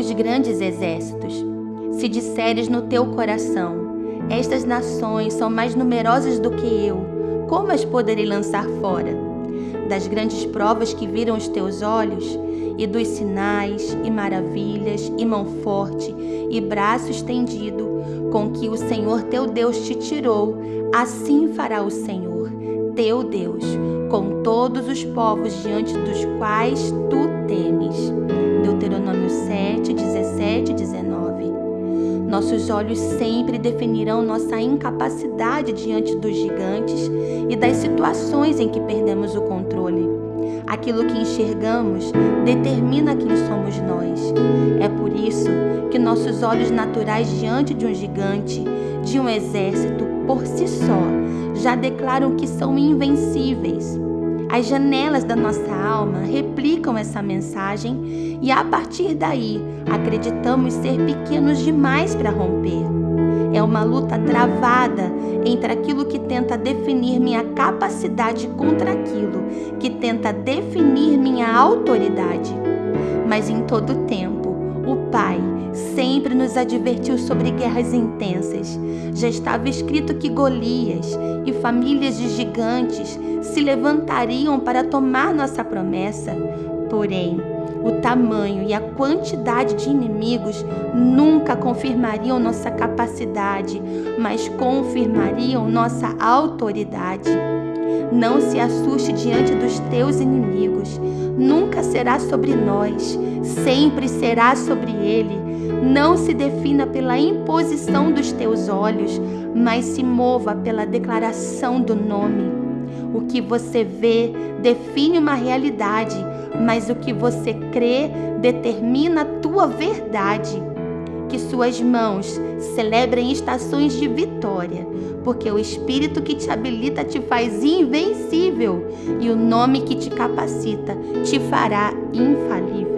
os grandes exércitos. Se disseres no teu coração: Estas nações são mais numerosas do que eu, como as poderei lançar fora? Das grandes provas que viram os teus olhos, e dos sinais, e maravilhas, e mão forte, e braço estendido, com que o Senhor teu Deus te tirou, assim fará o Senhor, teu Deus, com todos os povos diante dos quais tu temes. Deuteronômio 7, 17 e 19. Nossos olhos sempre definirão nossa incapacidade diante dos gigantes e das situações em que perdemos o controle. Aquilo que enxergamos determina quem somos nós. É por isso que nossos olhos naturais diante de um gigante, de um exército, por si só, já declaram que são invencíveis. As janelas da nossa alma replicam essa mensagem e a partir daí acreditamos ser pequenos demais para romper. É uma luta travada entre aquilo que tenta definir minha capacidade contra aquilo que tenta definir minha autoridade. Mas em todo tempo, o Pai sempre nos advertiu sobre guerras intensas. Já estava escrito que Golias e famílias de gigantes se levantariam para tomar nossa promessa. Porém, o tamanho e a quantidade de inimigos nunca confirmariam nossa capacidade, mas confirmariam nossa autoridade. Não se assuste diante dos teus inimigos. Nunca será sobre nós, sempre será sobre ele. Não se defina pela imposição dos teus olhos, mas se mova pela declaração do nome. O que você vê define uma realidade, mas o que você crê determina a tua verdade. Que suas mãos celebrem estações de vitória, porque o Espírito que te habilita te faz invencível e o nome que te capacita te fará infalível.